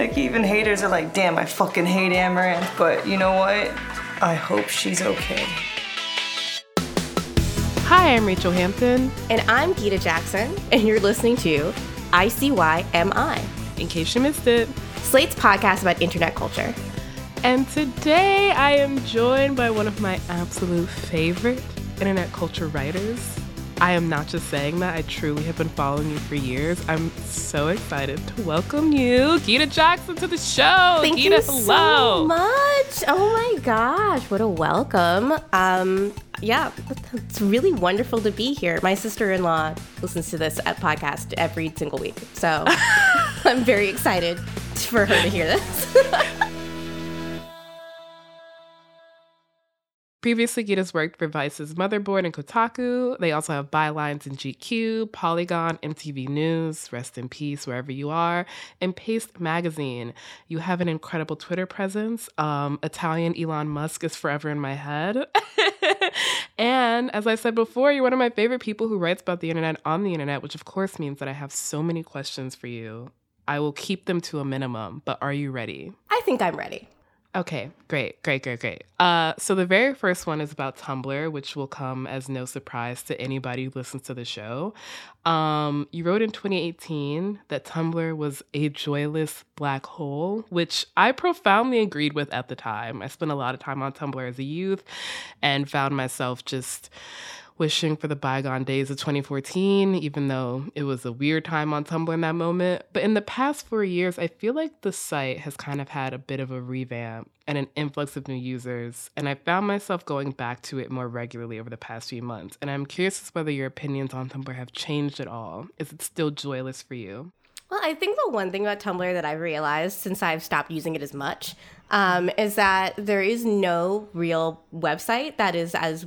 Like even haters are like, damn, I fucking hate Amouranth, but you know what? I hope she's okay. Hi, I'm Rachel Hampton. And I'm Gita Jackson, and you're listening to ICYMI. In case you missed it, Slate's podcast about internet culture. And today I am joined by one of my absolute favorite internet culture writers. I am not just saying that, I truly have been following you for years. I'm so excited to welcome you, Gita Jackson, to the show. Thank Gita, you hello. so much. Oh my gosh, what a welcome. Um, yeah, it's really wonderful to be here. My sister-in-law listens to this podcast every single week, so I'm very excited for her to hear this. Previously, Gita's worked for Vice's Motherboard and Kotaku. They also have bylines in GQ, Polygon, MTV News, Rest in Peace, wherever you are, and Paste Magazine. You have an incredible Twitter presence. Um, Italian Elon Musk is forever in my head. and as I said before, you're one of my favorite people who writes about the internet on the internet, which of course means that I have so many questions for you. I will keep them to a minimum, but are you ready? I think I'm ready. Okay, great, great, great, great. Uh, so the very first one is about Tumblr, which will come as no surprise to anybody who listens to the show. Um, you wrote in 2018 that Tumblr was a joyless black hole, which I profoundly agreed with at the time. I spent a lot of time on Tumblr as a youth and found myself just wishing for the bygone days of 2014, even though it was a weird time on Tumblr in that moment. But in the past four years, I feel like the site has kind of had a bit of a revamp and an influx of new users. And I found myself going back to it more regularly over the past few months. And I'm curious as whether your opinions on Tumblr have changed at all. Is it still joyless for you? Well, I think the one thing about Tumblr that I've realized since I've stopped using it as much um, is that there is no real website that is as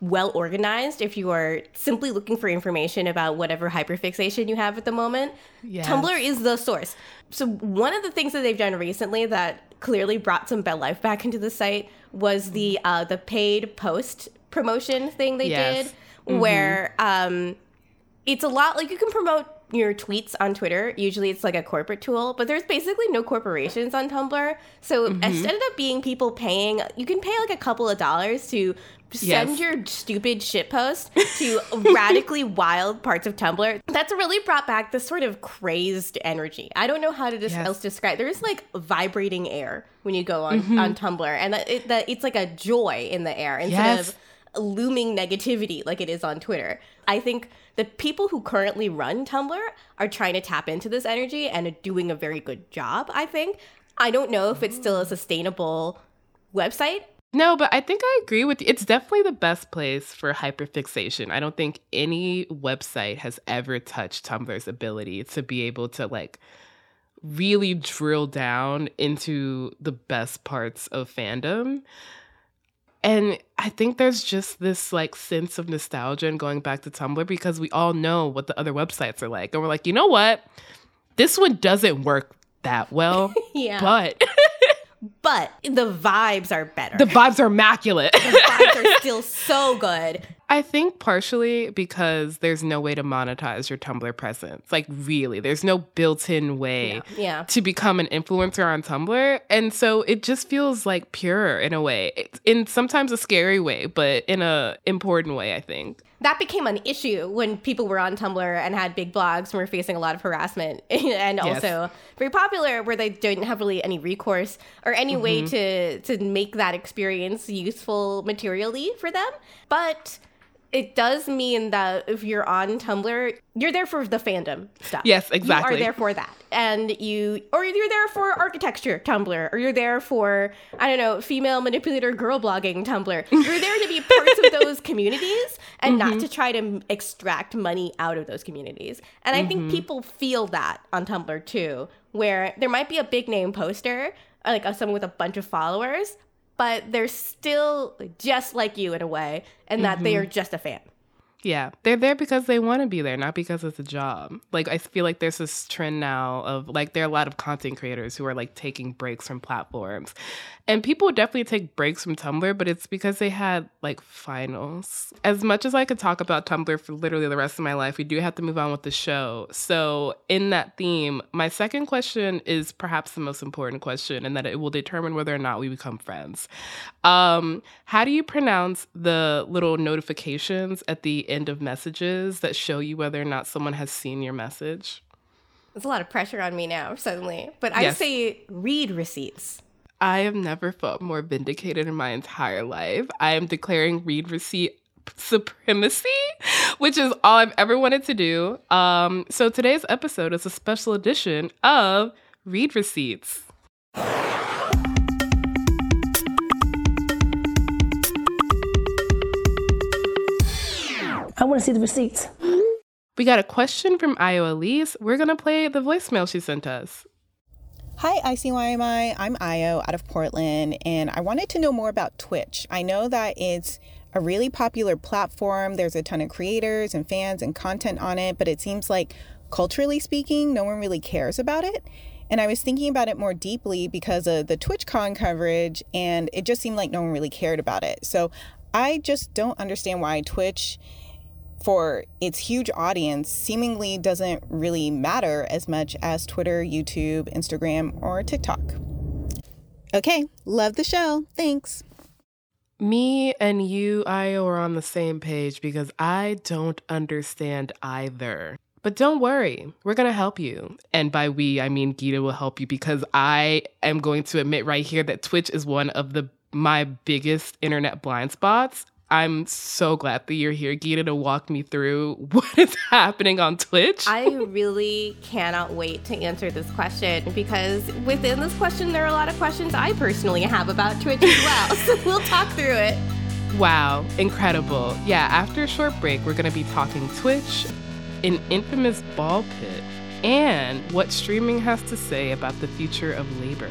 well organized if you are simply looking for information about whatever hyperfixation you have at the moment. Yes. Tumblr is the source. So one of the things that they've done recently that clearly brought some bell life back into the site was the uh, the paid post promotion thing they Yes. did, where um, it's a lot like you can promote your tweets on Twitter. Usually it's like a corporate tool, but there's basically no corporations on Tumblr. So Mm-hmm. it ended up being people paying, you can pay like a couple of dollars to send Yes. your stupid shit post to radically wild parts of Tumblr. That's really brought back this sort of crazed energy. I don't know how to Yes. else describe. There's like vibrating air when you go on Mm-hmm. on Tumblr, and that, it, that it's like a joy in the air instead Yes. of looming negativity like it is on Twitter. I think the people who currently run Tumblr are trying to tap into this energy and are doing a very good job, I think. I don't know if it's still a sustainable website. No, but I think I agree with you. It's definitely the best place for hyperfixation. I don't think any website has ever touched Tumblr's ability to be able to like really drill down into the best parts of fandom. And I think there's just this like sense of nostalgia and going back to Tumblr because we all know what the other websites are like. And we're like, you know what? This one doesn't work that well. Yeah. But But the vibes are better. the vibes are immaculate. the vibes are still so good. I think partially because there's no way to monetize your Tumblr presence. Like, really, there's no built in way Yeah. to become an influencer on Tumblr. And so it just feels like pure in a way, It's in sometimes a scary way, but in a important way, I think. That became an issue when people were on Tumblr and had big blogs and were facing a lot of harassment and Yes. also very popular where they didn't have really any recourse or any way Mm-hmm. to to make that experience useful materially for them. But it does mean that if you're on Tumblr, you're there for the fandom stuff. Yes, exactly. You are there for that. And you, or you're there for architecture Tumblr, or you're there for, I don't know, female manipulator girl blogging Tumblr. You're there to be parts of those communities and mm-hmm. not to try to extract money out of those communities. And I mm-hmm. think people feel that on Tumblr too, where there might be a big name poster, like someone with a bunch of followers, but they're still just like you in a way, and that mm-hmm. they are just a fan. Yeah, they're there because they want to be there, not because it's a job. Like I feel like there's this trend now of like there are a lot of content creators who are like taking breaks from platforms. And people definitely take breaks from Tumblr, but it's because they had like finals. As much as I could talk about Tumblr for literally the rest of my life, we do have to move on with the show. So, in that theme, my second question is perhaps the most important question, and that it will determine whether or not we become friends. Um, how do you pronounce the little notifications at the end of messages that show you whether or not someone has seen your message? There's a lot of pressure on me now, suddenly. But I yes. say read receipts. I have never felt more vindicated in my entire life. I am declaring read receipt supremacy, which is all I've ever wanted to do. Um, so today's episode is a special edition of Read Receipts. I want to see the receipts. We got a question from Io Elise. We're going to play the voicemail she sent us. Hi, ICYMI. I'm Io out of Portland, and I wanted to know more about Twitch. I know that it's a really popular platform. There's a ton of creators and fans and content on it, but it seems like culturally speaking, no one really cares about it. And I was thinking about it more deeply because of the TwitchCon coverage, and it just seemed like no one really cared about it. So I just don't understand why Twitch for its huge audience seemingly doesn't really matter as much as Twitter, YouTube, Instagram, or TikTok. Okay, love the show. Thanks. Me and you, Io, are on the same page because I don't understand either. But don't worry, we're going to help you. And by we, I mean Gita will help you because I am going to admit right here that Twitch is one of the my biggest internet blind spots. I'm so glad that you're here, Gita, to walk me through what is happening on Twitch. I really cannot wait to answer this question because within this question, there are a lot of questions I personally have about Twitch as well. so we'll talk through it. Wow, incredible. Yeah, after a short break, we're going to be talking Twitch, an infamous ball pit, and what streaming has to say about the future of labor.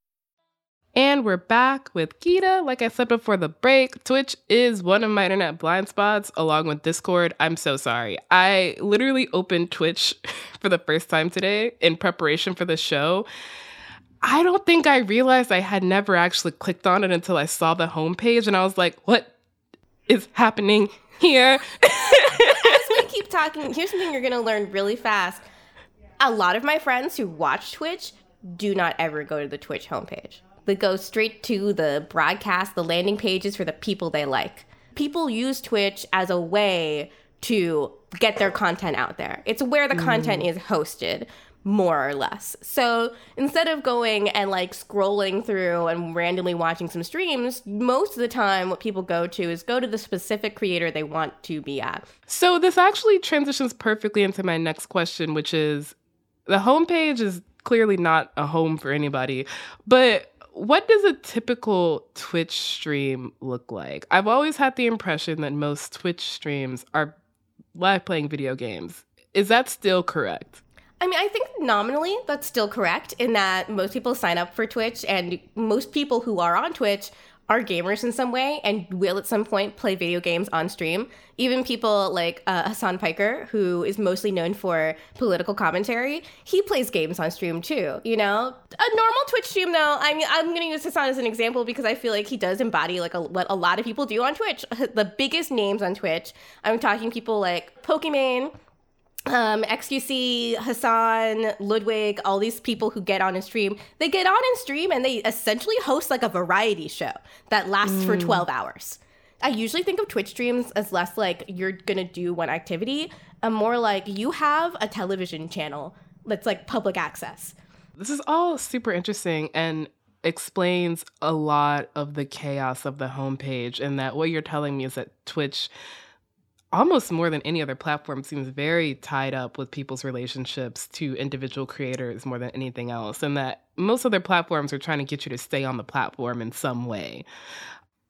And we're back with Gita. Like I said before the break, Twitch is one of my internet blind spots along with Discord. I'm so sorry. I literally opened Twitch for the first time today in preparation for the show. I don't think I realized I had never actually clicked on it until I saw the homepage and I was like, what is happening here? As we keep talking, here's something you're going to learn really fast. A lot of my friends who watch Twitch do not ever go to the Twitch homepage that go straight to the broadcast, the landing pages for the people they like. People use Twitch as a way to get their content out there. It's where the mm. content is hosted, more or less. So instead of going and like scrolling through and randomly watching some streams, most of the time what people go to is go to the specific creator they want to be at. So this actually transitions perfectly into my next question, which is the homepage is clearly not a home for anybody. But what does a typical Twitch stream look like? I've always had the impression that most Twitch streams are live playing video games. Is that still correct? I mean, I think nominally that's still correct in that most people sign up for Twitch, and most people who are on Twitch are gamers in some way and will at some point play video games on stream. Even people like uh, Hasan Piker, who is mostly known for political commentary, he plays games on stream too. You know, a normal Twitch stream though. I mean, I'm gonna use Hasan as an example because I feel like he does embody like a, what a lot of people do on Twitch. the biggest names on Twitch. I'm talking people like Pokimane, um, XQC, Hasan, Ludwig, all these people who get on and stream, they get on and stream and they essentially host like a variety show that lasts mm. for 12 hours. I usually think of Twitch streams as less like you're gonna do one activity, and more like you have a television channel that's like public access. This is all super interesting and explains a lot of the chaos of the homepage, and that what you're telling me is that Twitch almost more than any other platform seems very tied up with people's relationships to individual creators more than anything else and that most other platforms are trying to get you to stay on the platform in some way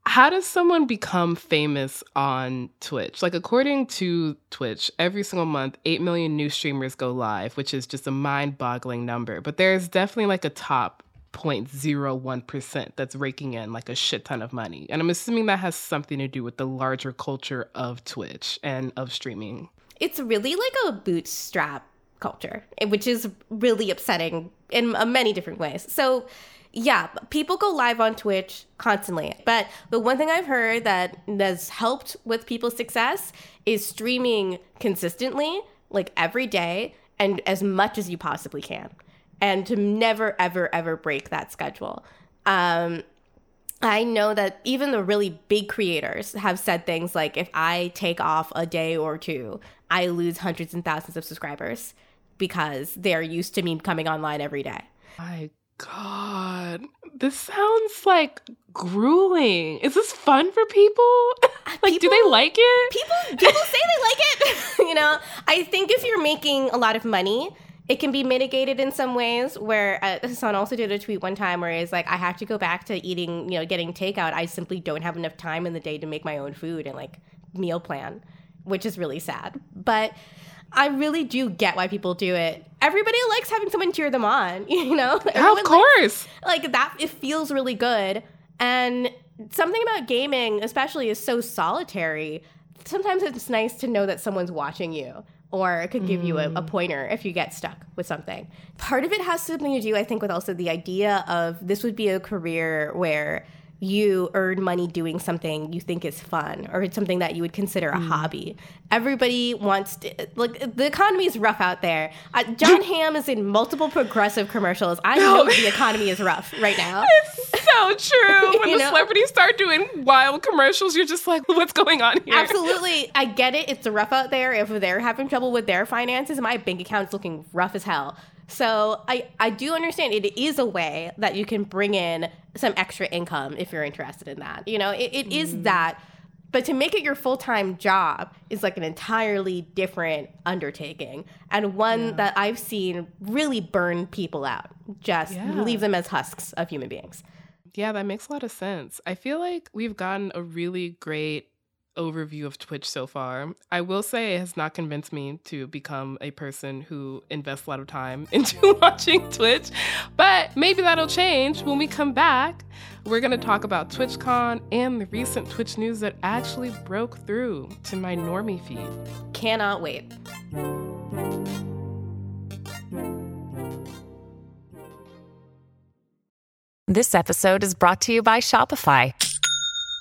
how does someone become famous on Twitch? Like, according to Twitch, every single month, 8 million new streamers go live, which is just a mind boggling number. But there's definitely like a top 0.01% that's raking in like a shit ton of money. And I'm assuming that has something to do with the larger culture of Twitch and of streaming. It's really like a bootstrap culture, eh, which is really upsetting in uh, many different ways. So, yeah, people go live on Twitch constantly. But the one thing I've heard that has helped with people's success is streaming consistently, like every day, and as much as you possibly can and to never, ever, ever break that schedule. Um, I know that even the really big creators have said things like if I take off a day or two, I lose hundreds and thousands of subscribers because they're used to me coming online every day. My God, this sounds like grueling. Is this fun for people? like, people, do they like it? People, people say they like it. you know, I think if you're making a lot of money, it can be mitigated in some ways where uh, Hasan also did a tweet one time where he's like, I have to go back to eating, you know, getting takeout. I simply don't have enough time in the day to make my own food and like meal plan, which is really sad. But I really do get why people do it. Everybody likes having someone cheer them on, you know? Yeah, of course. Likes, like that, it feels really good. And something about gaming, especially, is so solitary. Sometimes it's nice to know that someone's watching you or it could give mm. you a, a, mm. pointer if you get stuck with something. Part of it has something to do, I think, with also the idea of this would be a career where you earn money doing something you think is fun or it's something that you would consider a mm. hobby. Everybody wants to, like, the economy is rough out there. Uh, Jon Hamm is in multiple progressive commercials. I no. know the economy is rough right now. It's so true. When the know? celebrities start doing wild commercials, you're just like, what's going on here? Absolutely. I get it. It's rough out there. If they're having trouble with their finances, my bank account's looking rough as hell. So I, I do understand it is a way that you can bring in some extra income if you're interested in that. You know, it, it mm. is that. But to make it your full time job is like an entirely different undertaking and one yeah. that I've seen really burn people out, just yeah. leave them as husks of human beings. Yeah, that makes a lot of sense. I feel like we've gotten a really great overview of Twitch so far. I will say it has not convinced me to become a person who invests a lot of time into watching Twitch, but maybe that'll change when we come back. We're going to talk about TwitchCon and the recent Twitch news that actually broke through to my normie feed. Cannot wait. This episode is brought to you by Shopify.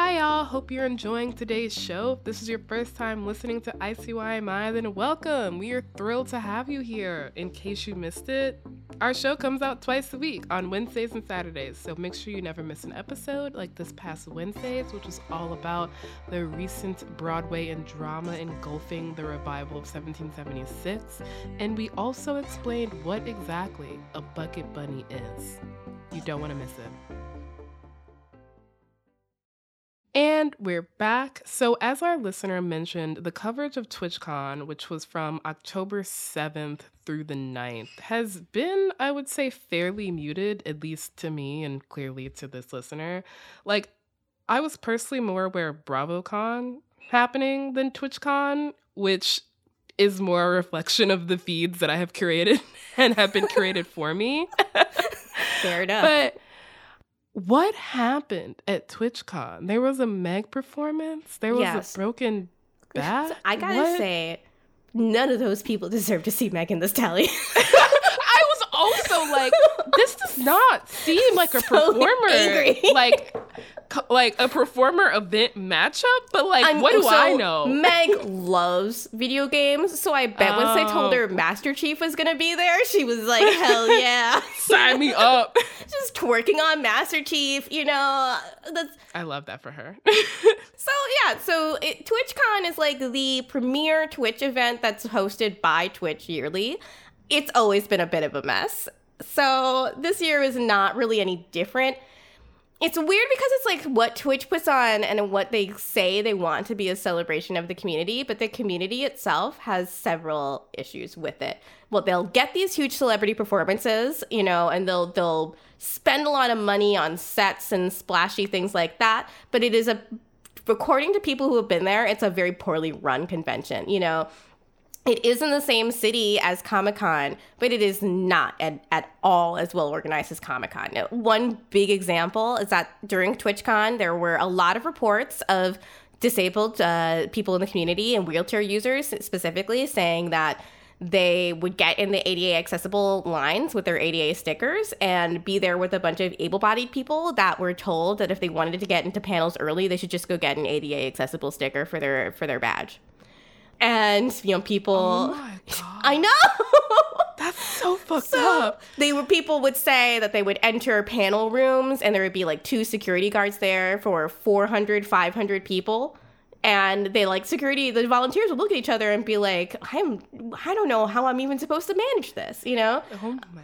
Hi, y'all. Hope you're enjoying today's show. If this is your first time listening to ICYMI, then welcome. We are thrilled to have you here. In case you missed it, our show comes out twice a week on Wednesdays and Saturdays, so make sure you never miss an episode like this past Wednesdays, which was all about the recent Broadway and drama engulfing the revival of 1776. And we also explained what exactly a bucket bunny is. You don't want to miss it. And we're back. So, as our listener mentioned, the coverage of TwitchCon, which was from October 7th through the 9th, has been, I would say, fairly muted, at least to me and clearly to this listener. Like, I was personally more aware of BravoCon happening than TwitchCon, which is more a reflection of the feeds that I have curated and have been curated for me. Fair enough. But what happened at TwitchCon? There was a Meg performance. There was Yes. a broken back. I gotta What? say, none of those people deserve to see Megan Thee Stallion. I was also like, this does not seem like a So performer, angry. like, like a performer event matchup. But like, I'm- what do so I know? Meg loves video games, so I bet once I told Oh. her Master Chief was gonna be there, she was like, "Hell yeah!" Sign me up. Just twerking on Master Chief, you know. That's I love that for her. so yeah. So it, TwitchCon is like the premier Twitch event that's hosted by Twitch yearly. It's always been a bit of a mess. So this year is not really any different. It's weird because it's like what Twitch puts on and what they say they want to be a celebration of the community, but the community itself has several issues with it. Well, they'll get these huge celebrity performances, you know, and they'll they'll spend a lot of money on sets and splashy things like that, but it is a according to people who have been there, it's a very poorly run convention, you know. It is in the same city as Comic Con, but it is not at, at all as well organized as Comic Con. One big example is that during TwitchCon, there were a lot of reports of disabled uh, people in the community and wheelchair users specifically saying that they would get in the ADA accessible lines with their ADA stickers and be there with a bunch of able bodied people that were told that if they wanted to get into panels early, they should just go get an ADA accessible sticker for their for their badge. And you know, people oh my god, I know. that's so fucked So up. they were people would say that they would enter panel rooms and there would be like two security guards there for 400 500 people and they like security the volunteers would look at each other and be like i'm i don't know how i'm even supposed to manage this you know Oh my.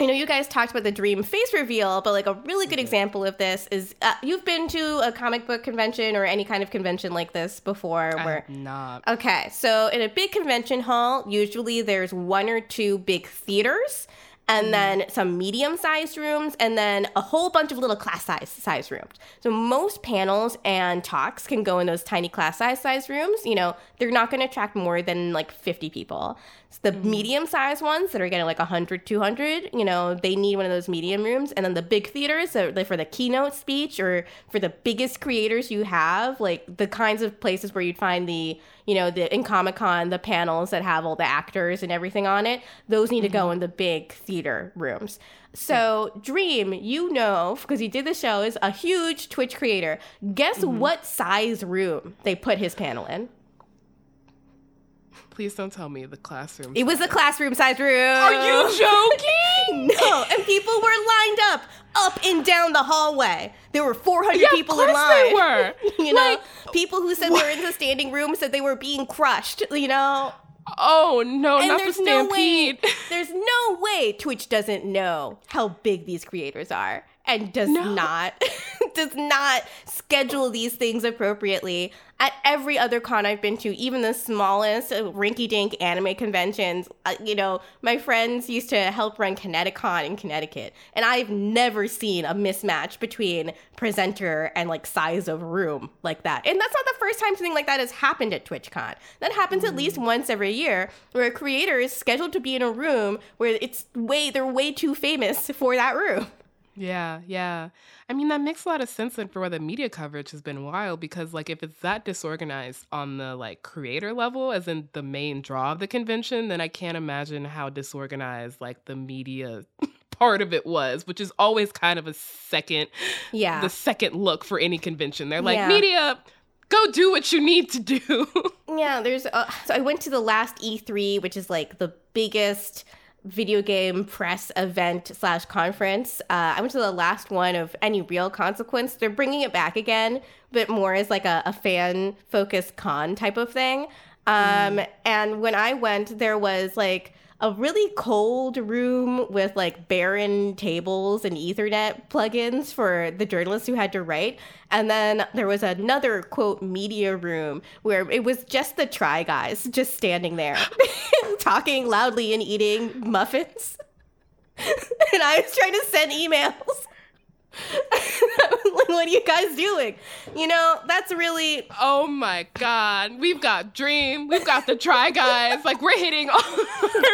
I know you guys talked about the dream face reveal, but like a really good example of this is uh, you've been to a comic book convention or any kind of convention like this before I where not. Okay, so in a big convention hall, usually there's one or two big theaters, and then some medium sized rooms, and then a whole bunch of little class size size rooms. So most panels and talks can go in those tiny class size size rooms. You know, they're not going to attract more than like 50 people. The mm-hmm. medium sized ones that are getting like 100, 200, you know, they need one of those medium rooms. And then the big theaters, so for the keynote speech or for the biggest creators you have, like the kinds of places where you'd find the, you know, the in Comic Con, the panels that have all the actors and everything on it, those need to go mm-hmm. in the big theater rooms. So, Dream, you know, because you did the show, is a huge Twitch creator. Guess mm-hmm. what size room they put his panel in? Please don't tell me the classroom. It was a classroom size room. Are you joking? No, and people were lined up, up and down the hallway. There were 400 Yeah, of people in course line. they were. you know, Like, people who said they were in the standing room said they were being crushed. You know, Oh no, and not the there's no way. stampede. There's no way Twitch doesn't know how big these creators are and does No. not does not schedule these things appropriately. At every other con I've been to, even the smallest uh, rinky-dink anime conventions, uh, you know, my friends used to help run ConnectiCon in Connecticut, and I've never seen a mismatch between presenter and like size of room like that. And that's not the first time something like that has happened at TwitchCon. That happens at least once every year, where a creator is scheduled to be in a room where it's way they're way too famous for that room. Yeah, yeah. I mean, that makes a lot of sense then for why the media coverage has been wild because, like, if it's that disorganized on the like creator level, as in the main draw of the convention, then I can't imagine how disorganized like the media part of it was, which is always kind of a second, Yeah. the second look for any convention. They're like, Yeah. media, go do what you need to do. Yeah, there's. Uh, so I went to the last E3, which is like the biggest video game press event slash conference. Uh, I went to the last one of any real consequence. They're bringing it back again, but more as like a, a fan focused con type of thing. Um, mm. And when I went, there was like a really cold room with like barren tables and Ethernet plugins for the journalists who had to write. And then there was another quote media room where it was just the try guys just standing there talking loudly and eating muffins. and I was trying to send emails. Like, what are you guys doing? You know, that's really. Oh my God. We've got Dream. We've got the Try Guys. like, we're hitting all.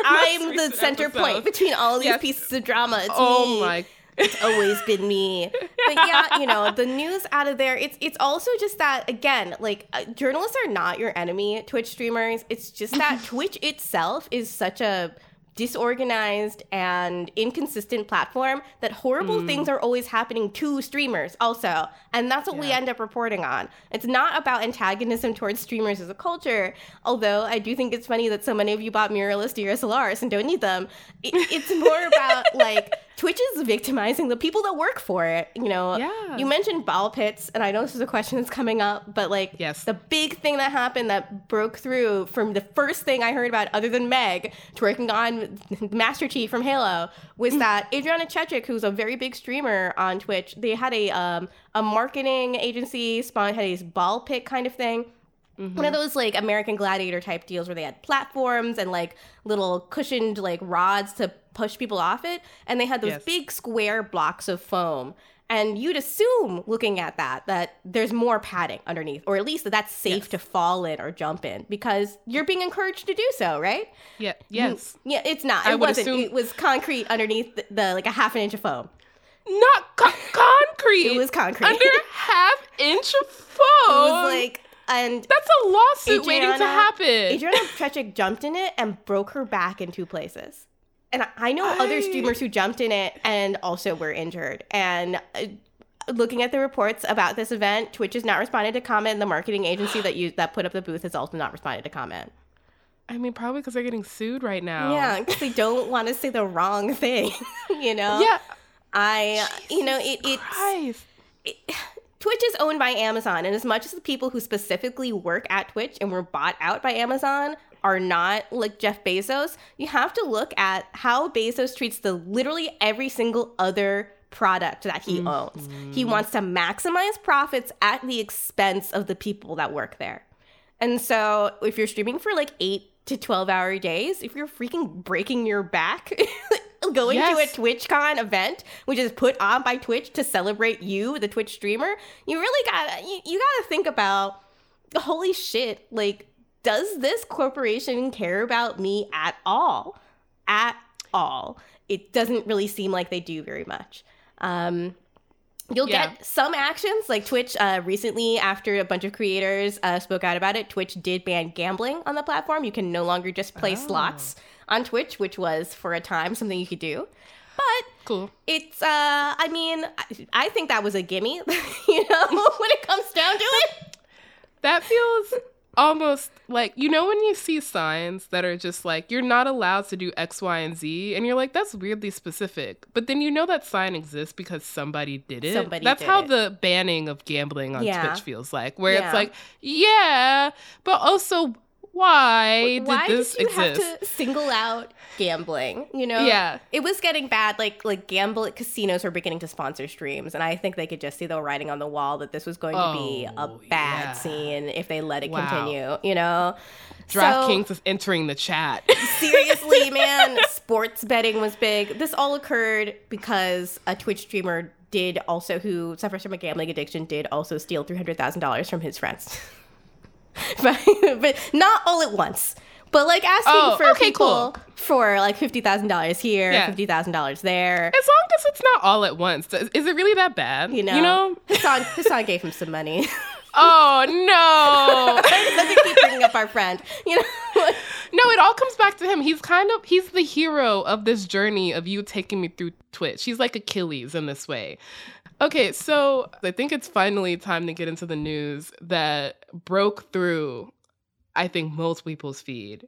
I'm the center episodes. point between all these yes. pieces of drama. It's oh me. my it's always been me. But yeah, you know, the news out of there, it's it's also just that again, like uh, journalists are not your enemy, Twitch streamers. It's just that Twitch itself is such a disorganized and inconsistent platform that horrible mm. things are always happening to streamers also and that's what yeah. we end up reporting on it's not about antagonism towards streamers as a culture although i do think it's funny that so many of you bought mirrorless dslrs and don't need them it, it's more about like Twitch is victimizing the people that work for it. You know, yeah. you mentioned ball pits, and I know this is a question that's coming up, but like, yes. the big thing that happened that broke through from the first thing I heard about, other than Meg twerking on Master Chief from Halo, was mm. that Adriana Chechik, who's a very big streamer on Twitch, they had a um, a marketing agency spawn had a ball pit kind of thing. Mm-hmm. One of those like American Gladiator type deals where they had platforms and like little cushioned like rods to push people off it. And they had those yes. big square blocks of foam. And you'd assume, looking at that, that there's more padding underneath, or at least that that's safe yes. to fall in or jump in because you're being encouraged to do so, right? Yeah. Yes. Yeah. It's not. It wasn't. Assume- it was concrete underneath the, the, like a half an inch of foam. Not co- concrete. it was concrete under half inch of foam. It was like and that's a lawsuit Adriana, waiting to happen. Adriana Chechik jumped in it and broke her back in two places. And I know I... other streamers who jumped in it and also were injured. And uh, looking at the reports about this event, Twitch has not responded to comment. The marketing agency that you that put up the booth has also not responded to comment. I mean, probably because they're getting sued right now. Yeah, because they don't want to say the wrong thing. you know. Yeah. I, Jesus you know, it, it's. It, Twitch is owned by Amazon, and as much as the people who specifically work at Twitch and were bought out by Amazon are not like Jeff Bezos, you have to look at how Bezos treats the literally every single other product that he mm-hmm. owns. He wants to maximize profits at the expense of the people that work there. And so if you're streaming for like 8 to 12 hour days, if you're freaking breaking your back going yes. to a TwitchCon event, which is put on by Twitch to celebrate you, the Twitch streamer, you really gotta you, you gotta think about holy shit, like, does this corporation care about me at all? At all. It doesn't really seem like they do very much. Um, You'll yeah. get some actions like Twitch uh, recently, after a bunch of creators uh, spoke out about it. Twitch did ban gambling on the platform. You can no longer just play oh. slots on Twitch, which was for a time something you could do. But cool. It's uh I mean, I, I think that was a gimme, you know, when it comes down to it. That feels almost like you know when you see signs that are just like you're not allowed to do X, Y, and Z, and you're like that's weirdly specific. But then you know that sign exists because somebody did it. Somebody that's how it. the banning of gambling on yeah. Twitch feels like, where yeah. it's like yeah, but also why did why this did you exist? have to single out gambling? You know, yeah, it was getting bad. Like like gamble casinos were beginning to sponsor streams, and I think they could just see the writing on the wall that this was going oh, to be a oh, bad yeah. scene if they let it wow. continue. You know, DraftKings so, is entering the chat. seriously, man, sports betting was big. This all occurred because a Twitch streamer did also who suffers from a gambling addiction did also steal three hundred thousand dollars from his friends. but, not all at once. But like asking oh, for okay, people cool. for like fifty thousand dollars here, yeah. fifty thousand dollars there. As long as it's not all at once, is it really that bad? You know, you know, Hasan, Hasan gave him some money. Oh no! Doesn't keep bringing up our friend. You know. no, it all comes back to him. He's kind of he's the hero of this journey of you taking me through Twitch. He's like Achilles in this way. Okay, so I think it's finally time to get into the news that broke through, I think, most people's feed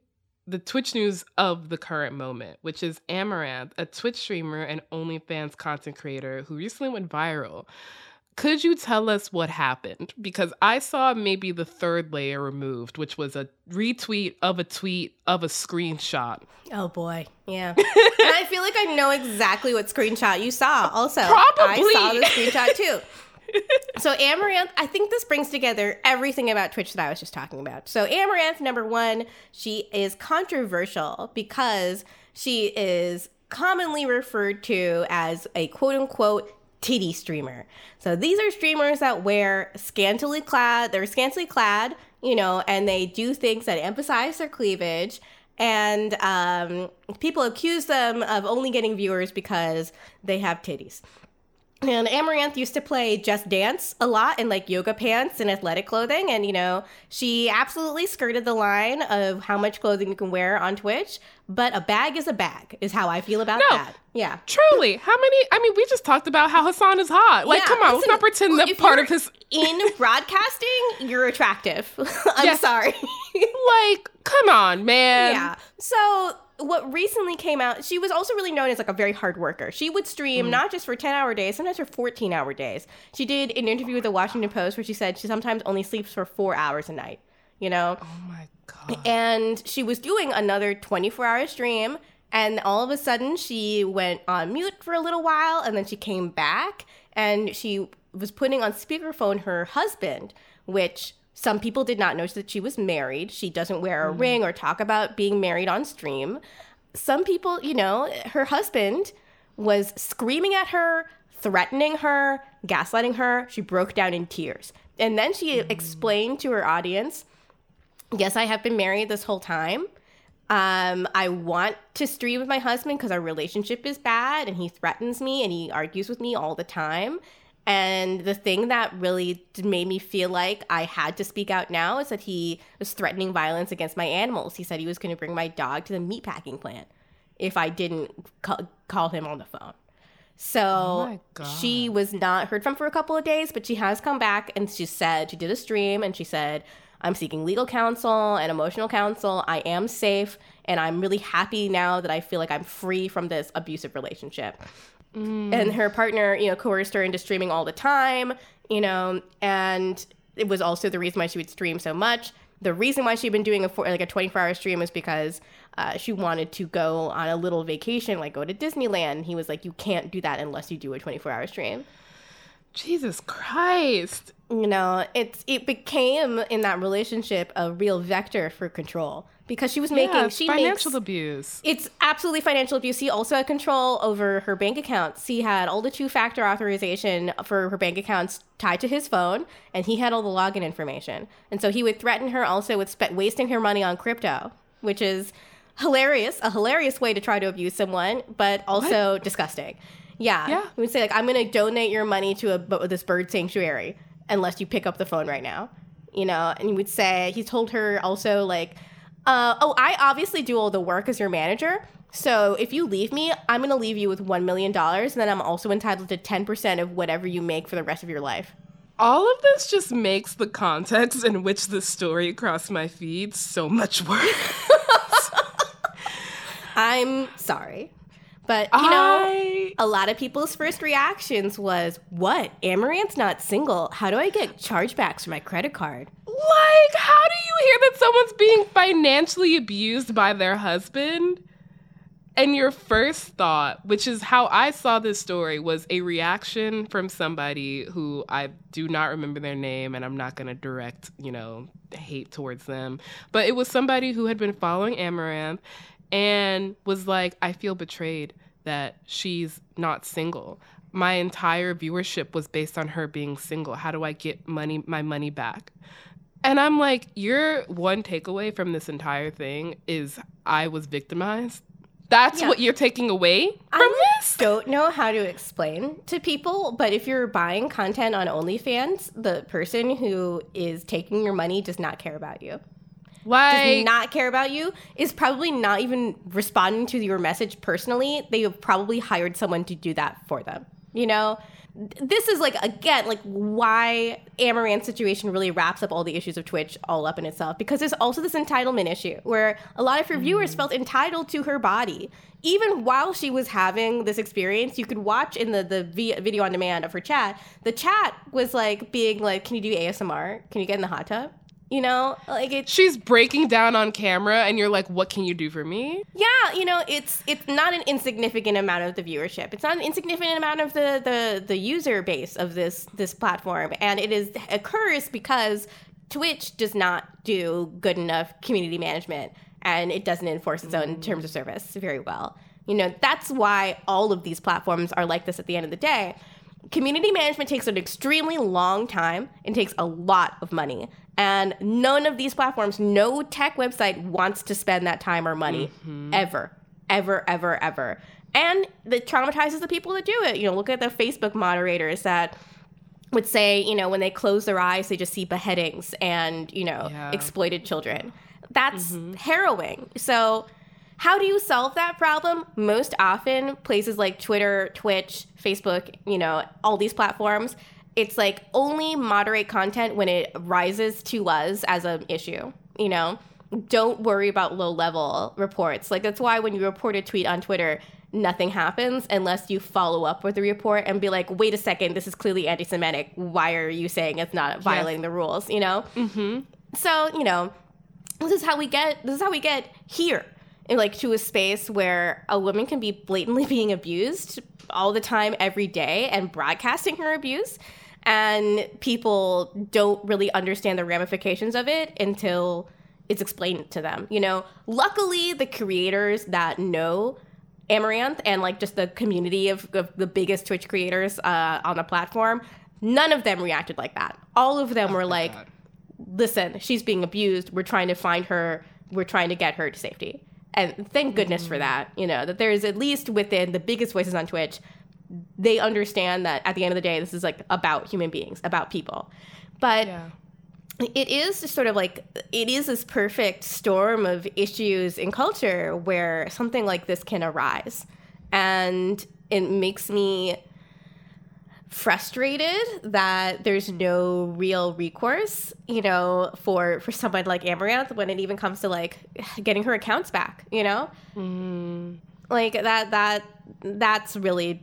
the Twitch news of the current moment, which is Amouranth, a Twitch streamer and OnlyFans content creator who recently went viral. Could you tell us what happened? Because I saw maybe the third layer removed, which was a retweet of a tweet of a screenshot. Oh boy, yeah. and I feel like I know exactly what screenshot you saw. Also, Probably. I saw the screenshot too. so Amouranth, I think this brings together everything about Twitch that I was just talking about. So Amouranth, number one, she is controversial because she is commonly referred to as a quote unquote titty streamer. So these are streamers that wear scantily clad, they're scantily clad, you know, and they do things that emphasize their cleavage. And um, people accuse them of only getting viewers because they have titties. And Amouranth used to play Just Dance a lot in like yoga pants and athletic clothing. And, you know, she absolutely skirted the line of how much clothing you can wear on Twitch. But a bag is a bag, is how I feel about No. that. Yeah. Truly, how many? I mean, we just talked about how Hasan is hot. Like, Yeah, come on, let's not pretend that part of his. in broadcasting, you're attractive. I'm sorry. Like, come on, man. yeah. So what recently came out, she was also really known as like a very hard worker. She would stream Mm. not just for 10 hour days, sometimes for 14 hour days. She did an interview with the Washington Post where she said she sometimes only sleeps for four hours a night, you know? Oh my god. and she was doing another 24 hour stream and all of a sudden she went on mute for a little while and then she came back and she was putting on speakerphone her husband which some people did not notice that she was married. She doesn't wear a ring or talk about being married on stream. Some people you know her husband was screaming at her threatening her gaslighting her. She broke down in tears. And then she explained to her audience yes, I have been married this whole time. Um, I want to stream with my husband because our relationship is bad and he threatens me and he argues with me all the time. And the thing that really made me feel like I had to speak out now is that he was threatening violence against my animals. He said he was going to bring my dog to the meatpacking plant if I didn't ca- call him on the phone. So oh God. she was not heard from for a couple of days, but she has come back and she said she did a stream and she said, I'm seeking legal counsel and emotional counsel. I am safe and I'm really happy now that I feel like I'm free from this abusive relationship. And her partner, you know, coerced her into streaming all the time, you know, and it was also the reason why she would stream so much. The reason why she'd been doing a four, like a 24 hour stream is because uh, she wanted to go on a little vacation, like go to Disneyland. He was like, "You can't do that unless you do a 24 hour stream." Jesus Christ. you know it's it became in that relationship a real vector for control because she was making Yeah, she financial makes, abuse. it's absolutely financial abuse. He also had control over her bank accounts. He had all the two factor authorization for her bank accounts tied to his phone, and he had all the login information. And so he would threaten her also with spe- wasting her money on crypto, which is hilarious, a hilarious way to try to abuse someone, but also disgusting. Yeah. Yeah. He would say, like, I'm going to donate your money to a, this bird sanctuary unless you pick up the phone right now. You know, and he would say, he told her also, like, uh, oh, I obviously do all the work as your manager. So if you leave me, I'm going to leave you with $1 million. And then I'm also entitled to 10% of whatever you make for the rest of your life. All of this just makes the context in which the story crossed my feed so much worse. I'm sorry. But, you know, a lot of people's first reactions was, what? Amouranth's not single. How do I get chargebacks for my credit card? like how do you hear that someone's being financially abused by their husband? And your first thought, which is how I saw this story, was a reaction from somebody who I do not remember their name and I'm not going to direct, you know, hate towards them. But it was somebody who had been following Amaranth and was like, I feel betrayed that she's not single. My entire viewership was based on her being single. How do I get money my money back? And I'm like, your one takeaway from this entire thing is I was victimized. That's Yeah. what you're taking away from I this? don't know how to explain to people, but if you're buying content on OnlyFans, the person who is taking your money does not care about you. Why does Like, not care about you, is probably not even responding to your message personally. They have probably hired someone to do that for them. You know, this is like again like why Amouranth's situation really wraps up all the issues of Twitch all up in itself. Because there's also this entitlement issue where a lot of her viewers felt entitled to her body. Even while she was having this experience you could watch in the the vi- video on demand of her chat. The chat was like being like can you do ASMR can you get in the hot tub you know like it's She's breaking down on camera, and you're like, "What can you do for me?" yeah, you know, it's it's not an insignificant amount of the viewership. It's not an insignificant amount of the the the user base of this this platform, and it is occurs because Twitch does not do good enough community management, and it doesn't enforce its own terms of service very well. You know, that's why all of these platforms are like this at the end of the day. Community management takes an extremely long time and takes a lot of money. And none of these platforms, no tech website wants to spend that time or money mm-hmm. ever, ever, ever, ever. And it traumatizes the people that do it. You know, look at the Facebook moderators that would say, you know, when they close their eyes, they just see beheadings and, you know, Yeah. exploited children. That's mm-hmm. harrowing. So, how do you solve that problem? Most often, places like Twitter, Twitch, Facebook, you know, all these platforms, it's like only moderate content when it rises to us as an issue, you know? Don't worry about low level reports. Like, that's why when you report a tweet on Twitter, nothing happens unless you follow up with the report and be like, wait a second, this is clearly anti Semitic. Why are you saying it's not violating the rules, you know? Mm-hmm. So, you know, this is how we get this is how we get here in like to a space where a woman can be blatantly being abused all the time every day and broadcasting her abuse and people don't really understand the ramifications of it until it's explained to them you know luckily the creators that know Amouranth and like just the community of, of the biggest twitch creators uh, on the platform none of them reacted like that all of them were like listen, she's being abused. We're trying to find her. We're trying to get her to safety. And thank goodness for that. You know, that there's at least within the biggest voices on Twitch, they understand that at the end of the day, this is like about human beings, about people. But Yeah. it is just sort of like it is this perfect storm of issues in culture where something like this can arise and it makes me frustrated that there's no real recourse you know for for someone like Amouranth when it even comes to like getting her accounts back you know mm. like that that that's really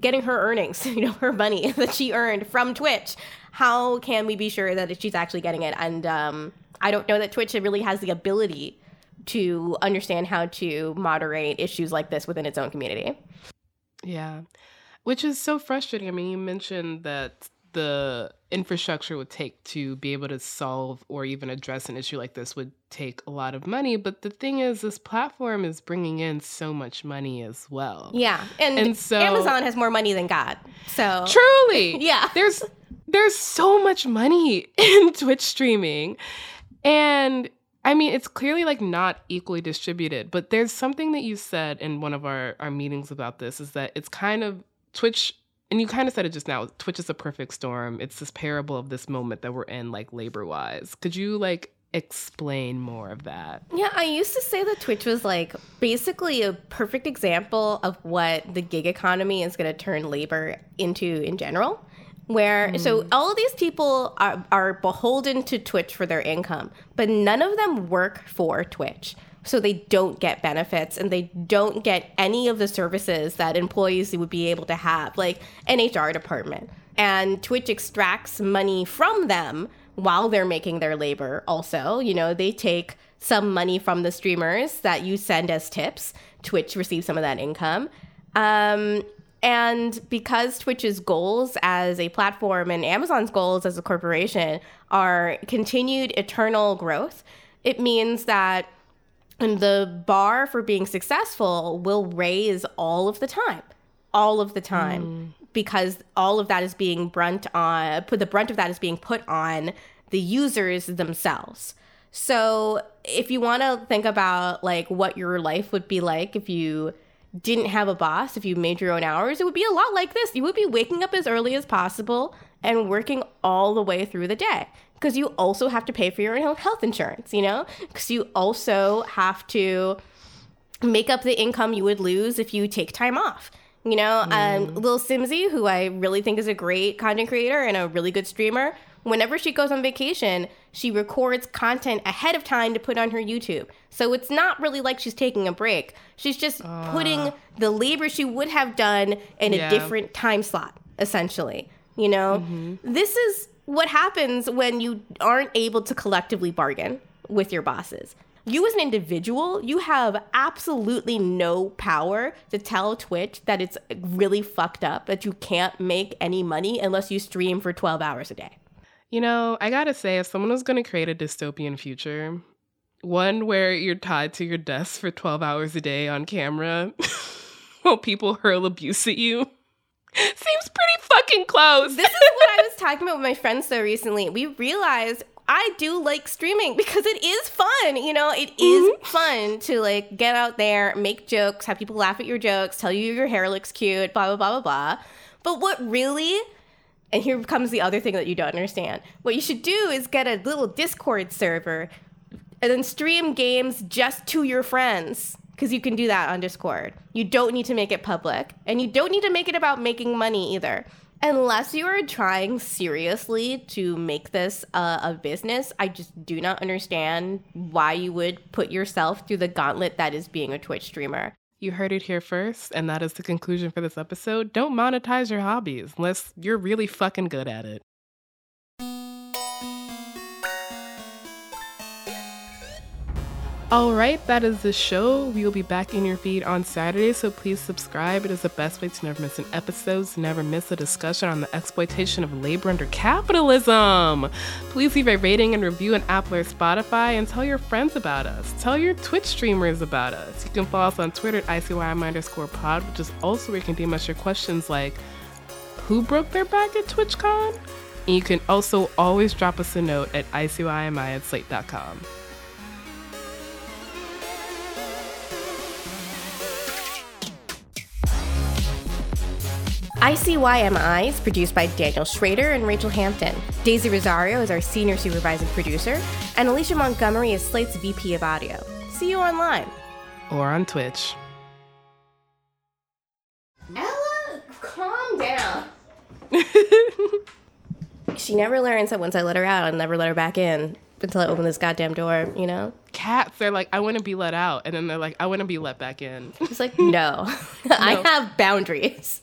getting her earnings you know her money that she earned from twitch how can we be sure that she's actually getting it and um, i don't know that twitch really has the ability to understand how to moderate issues like this within its own community Yeah. Which is so frustrating. I mean, you mentioned that the infrastructure would take to be able to solve or even address an issue like this would take a lot of money. But the thing is, this platform is bringing in so much money as well. yeah and, And so- amazon has more money than god so Truly. Yeah. There's there's so much money in Twitch streaming. And I mean, it's clearly like not equally distributed, but there's something that you said in one of our, our meetings about this is that it's kind of Twitch, and you kind of said it just now Twitch is a perfect storm. It's this parable of this moment that we're in, like labor wise. Could you like explain more of that? Yeah, I used to say that Twitch was like basically a perfect example of what the gig economy is going to turn labor into in general. Where hmm. so all of these people are, are beholden to Twitch for their income, but none of them work for Twitch. So they don't get benefits and they don't get any of the services that employees would be able to have, like an HR department. And Twitch extracts money from them while they're making their labor also. You know they take some money from the streamers that you send as tips. Twitch receives some of that income. Um, and because twitch's goals as a platform and amazon's goals as a corporation are continued eternal growth it means that the bar for being successful will raise all of the time all of the time hmm. because all of that is being brunt on put the brunt of that is being put on the users themselves. So if you want to think about like what your life would be like if you didn't have a boss if you made your own hours it would be a lot like this. You would be waking up as early as possible and working all the way through the day because you also have to pay for your own health insurance you know because you also have to make up the income you would lose if you take time off. You know, um, mm. Lil Simsie, who I really think is a great content creator and a really good streamer, whenever she goes on vacation, she records content ahead of time to put on her YouTube. So it's not really like she's taking a break. She's just putting ah. the labor she would have done in Yeah. a different time slot, essentially. You know, mm-hmm. this is what happens when you aren't able to collectively bargain with your bosses. You, as an individual, you have absolutely no power to tell Twitch that it's really fucked up, that you can't make any money unless you stream for 12 hours a day. You know, I gotta say, if someone was gonna create a dystopian future, one where you're tied to your desk for 12 hours a day on camera while people hurl abuse at you, seems pretty fucking close. This is what I was talking about with my friends though recently. We realized I do like streaming because it is fun. You know, it is mm-hmm. fun to like get out there, make jokes, have people laugh at your jokes, tell you your hair looks cute, blah, blah, blah, blah, blah. But what really, and here comes the other thing that you don't understand. What you should do is get a little Discord server and then stream games just to your friends because you can do that on Discord. You don't need to make it public, and you don't need to make it about making money either. Unless you are trying seriously to make this uh, a business, I just do not understand why you would put yourself through the gauntlet that is being a Twitch streamer. You heard it here first, and that is the conclusion for this episode. Don't monetize your hobbies unless you're really fucking good at it. All right, that is the show. We will be back in your feed on Saturday, so please subscribe. It is the best way to never miss an episode, to never miss a discussion on the exploitation of labor under capitalism. Please leave a rating and review on Apple or Spotify and tell your friends about us. Tell your Twitch streamers about us. You can follow us on Twitter at ICYMI underscore pod, which is also where you can DM us your questions like, who broke their back at TwitchCon? And you can also always drop us a note at ICYMI at slate.com. ICYMI is produced by Daniel Schroeder and Rachel Hampton. Daisy Rosario is our senior supervising producer, and Alicia Montgomery is Slate's VP of audio. See you online. Or on Twitch. Ella, calm down. she never learns that once I let her out, I'll never let her back in until I open this goddamn door, you know? Cats, they're like, I want to be let out. And then they're like, I want to be let back in. It's like, no. I have boundaries.